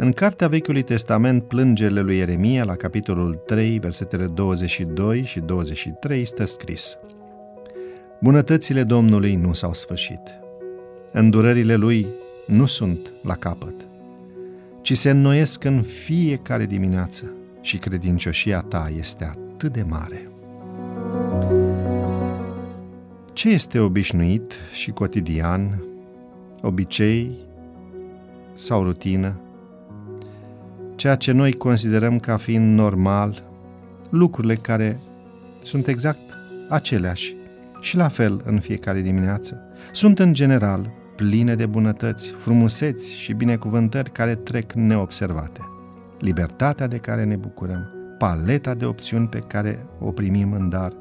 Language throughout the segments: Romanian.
În Cartea Vechiului Testament, plângerile lui Ieremia, la capitolul 3, versetele 22 și 23, stă scris Bunătățile Domnului nu s-au sfârșit. Îndurările Lui nu sunt la capăt, ci se înnoiesc în fiecare dimineață și credincioșia ta este atât de mare. Ce este obișnuit și cotidian, obicei sau rutină? Ceea ce noi considerăm ca fiind normal, lucrurile care sunt exact aceleași și la fel în fiecare dimineață. Sunt în general pline de bunătăți, frumuseți și binecuvântări care trec neobservate. Libertatea de care ne bucurăm, paleta de opțiuni pe care o primim în dar,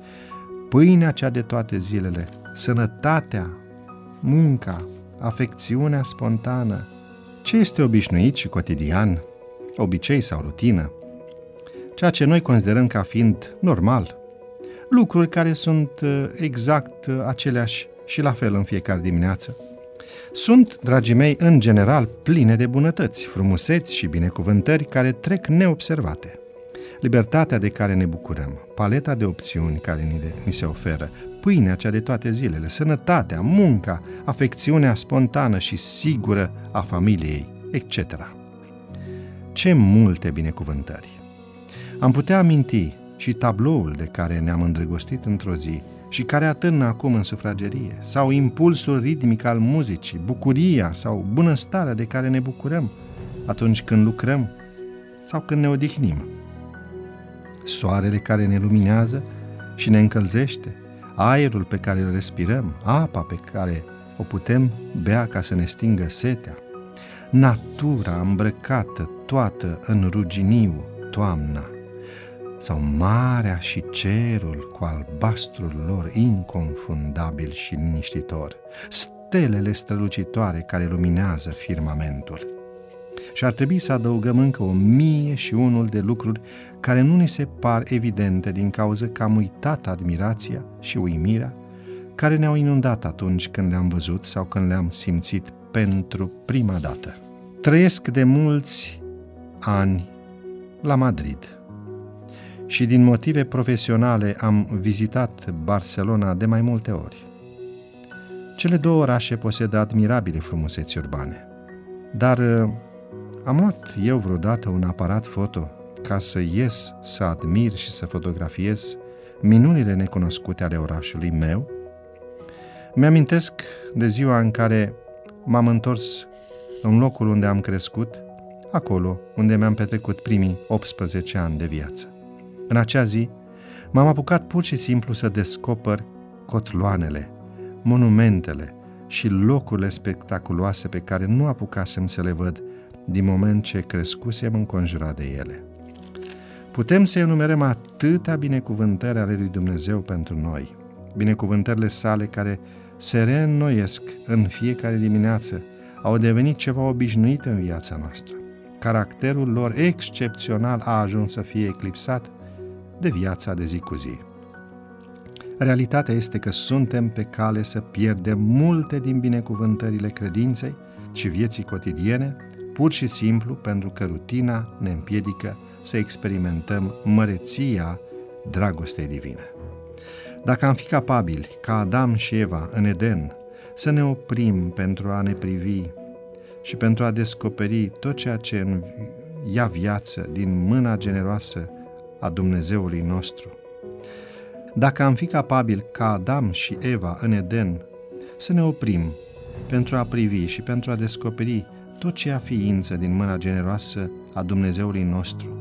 pâinea cea de toate zilele, sănătatea, munca, afecțiunea spontană, ce este obișnuit și cotidian, obicei sau rutină, ceea ce noi considerăm ca fiind normal, lucruri care sunt uh, exact uh, aceleași și la fel în fiecare dimineață. Sunt, dragii mei, în general pline de bunătăți, frumuseți și binecuvântări care trec neobservate. Libertatea de care ne bucurăm, paleta de opțiuni care ni, de, ni se oferă, pâinea cea de toate zilele, sănătatea, munca, afecțiunea spontană și sigură a familiei, etc. Ce multe binecuvântări! Am putea aminti și tabloul de care ne-am îndrăgostit într-o zi și care atârnă acum în sufragerie, sau impulsul ritmic al muzicii, bucuria sau bunăstarea de care ne bucurăm atunci când lucrăm sau când ne odihnim. Soarele care ne luminează și ne încălzește, aerul pe care îl respirăm, apa pe care o putem bea ca să ne stingă setea, natura îmbrăcată toată în ruginiu, toamna, sau marea și cerul cu albastrul lor inconfundabil și liniștitor, stelele strălucitoare care luminează firmamentul. Și ar trebui să adăugăm încă o mie și unul de lucruri care nu ni se par evidente din cauza că am uitat admirația și uimirea care ne-au inundat atunci când le-am văzut sau când le-am simțit pentru prima dată. Trăiesc de mulți ani la Madrid – și din motive profesionale am vizitat Barcelona de mai multe ori. Cele două orașe posedă admirabile frumuseți urbane, dar uh, am luat eu vreodată un aparat foto ca să ies, să admir și să fotografiez minunile necunoscute ale orașului meu? Mi-amintesc de ziua în care m-am întors în locul unde am crescut, acolo unde mi-am petrecut primii 18 ani de viață. În acea zi, m-am apucat pur și simplu să descoper cotloanele, monumentele și locurile spectaculoase pe care nu apucasem să le văd din moment ce crescusem înconjurat de ele. Putem să enumerăm atâtea binecuvântări ale lui Dumnezeu pentru noi, binecuvântările sale care se reînnoiesc în fiecare dimineață, au devenit ceva obișnuit în viața noastră. Caracterul lor excepțional a ajuns să fie eclipsat de viața de zi cu zi. Realitatea este că suntem pe cale să pierdem multe din binecuvântările credinței și vieții cotidiene, pur și simplu pentru că rutina ne împiedică să experimentăm măreția dragostei divine. Dacă am fi capabili, ca Adam și Eva în Eden, să ne oprim pentru a ne privi și pentru a descoperi tot ceea ce ia viață din mâna generoasă a Dumnezeului nostru. Dacă am fi capabil ca Adam și Eva în Eden să ne oprim pentru a privi și pentru a descoperi tot ce a ființă din mâna generoasă a Dumnezeului nostru,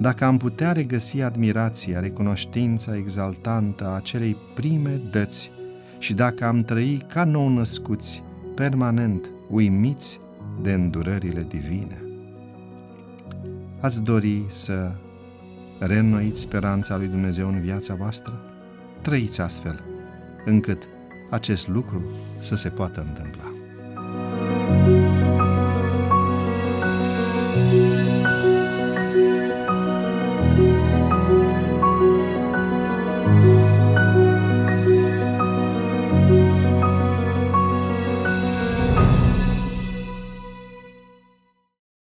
dacă am putea regăsi admirația, recunoștința exaltantă a acelei prime dăți și dacă am trăi ca nou născuți, permanent, uimiți de îndurările divine. Ați dori să reînnoiți speranța lui Dumnezeu în viața voastră? Trăiți astfel, încât acest lucru să se poată întâmpla.